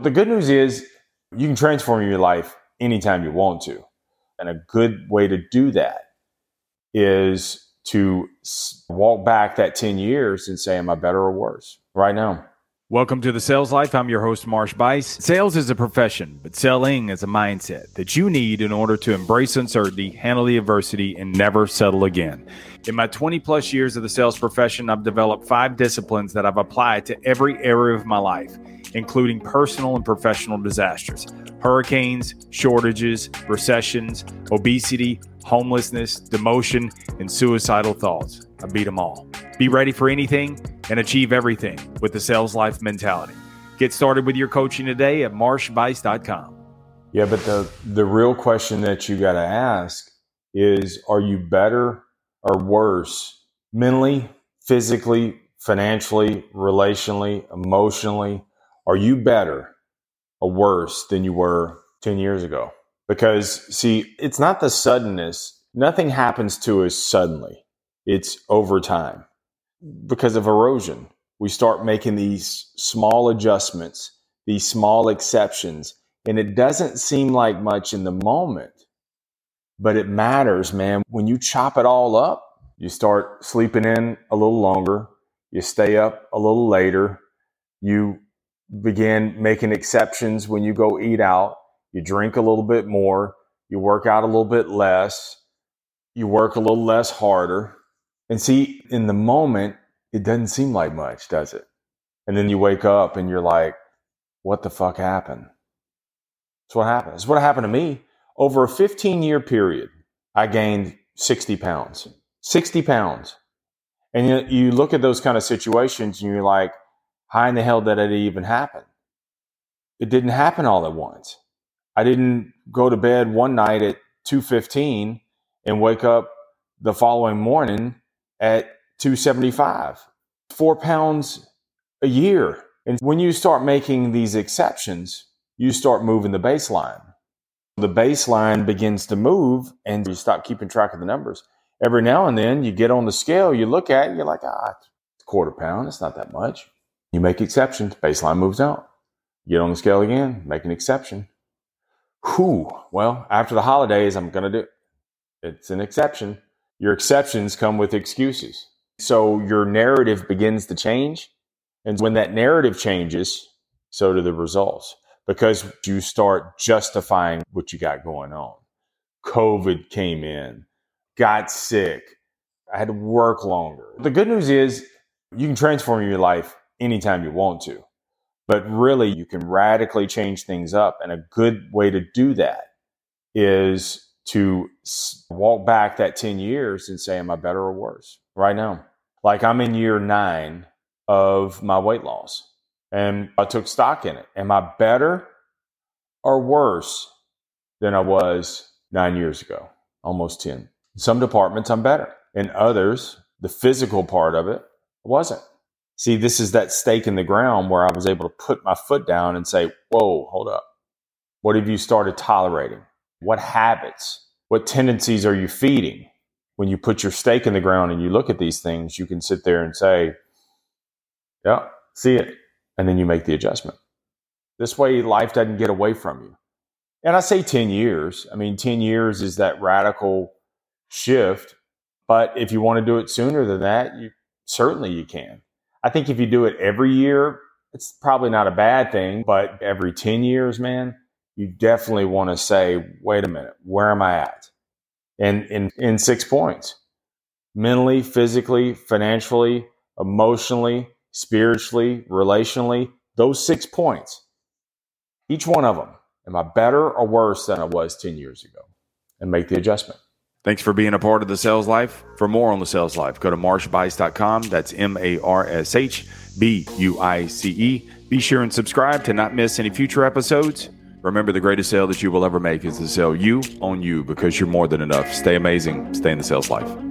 The good news is you can transform your life anytime you want to. And a good way to do that is to walk back that 10 years and say, Am I better or worse right now? Welcome to the Sales Life. I'm your host, Marsh Buice. Sales is a profession, but selling is a mindset that you need in order to embrace uncertainty, handle the adversity, and never settle again. In my 20 plus years of the sales profession, I've developed five disciplines that I've applied to every area of my life including personal and professional disasters, hurricanes, shortages, recessions, obesity, homelessness, demotion, and suicidal thoughts. I beat them all. Be ready for anything and achieve everything with the sales life mentality. Get started with your coaching today at marshbuice.com. Yeah, but the the real question that you got to ask is are you better or worse mentally, physically, financially, relationally, emotionally, are you better worse than you were 10 years ago? Because, see, it's not the suddenness. Nothing happens to us suddenly, it's over time. Because of erosion, we start making these small adjustments, these small exceptions, and it doesn't seem like much in the moment, but it matters, man. When you chop it all up, you start sleeping in a little longer, you stay up a little later, you begin making exceptions when you go eat out. You drink a little bit more. You work out a little bit less. You work a little less harder. And see, in the moment, it doesn't seem like much, does it? And then you wake up and you're like, what the fuck happened? That's what happened. It's what happened to me. Over a 15 year period, I gained 60 pounds. 60 pounds. And you, you look at those kind of situations and you're like, how in the hell did it even happen? It didn't happen all at once. I didn't go to bed one night at 2:15 and wake up the following morning at 275. 4 pounds a year. And when you start making these exceptions, you start moving the baseline. The baseline begins to move and you stop keeping track of the numbers. Every now and then you get on the scale, you look at it, you're like, ah, quarter pound, it's not that much. You make exceptions, baseline moves out. Get on the scale again, make an exception. Whew. Well, after the holidays, I'm going to do. It's an exception. Your exceptions come with excuses. So your narrative begins to change. And when that narrative changes, so do the results because you start justifying what you got going on. COVID came in, got sick, I had to work longer. The good news is you can transform your life anytime you want to. But really, you can radically change things up. And a good way to do that is to walk back that 10 years and say, Am I better or worse right now? Like I'm in year nine of my weight loss and I took stock in it. Am I better or worse than I was nine years ago, almost 10? In some departments, I'm better. In others, the physical part of it wasn't. See, this is that stake in the ground where I was able to put my foot down and say, whoa, hold up. What have you started tolerating? What habits, what tendencies are you feeding? When you put your stake in the ground and you look at these things, you can sit there and say, yeah, see it. And then you make the adjustment. This way, life doesn't get away from you. And I say 10 years. I mean, 10 years is that radical shift. But if you want to do it sooner than that, you certainly you can. I think if you do it every year, it's probably not a bad thing, but every 10 years, man, you definitely want to say, wait a minute, where am I at? And in, in six points mentally, physically, financially, emotionally, spiritually, relationally, those six points, each one of them, am I better or worse than I was 10 years ago? And make the adjustment. Thanks for being a part of the sales life. For more on the sales life, go to marshbuice.com. That's M A R S H B U I C E. Be sure and subscribe to not miss any future episodes. Remember, the greatest sale that you will ever make is to sell you on you because you're more than enough. Stay amazing. Stay in the sales life.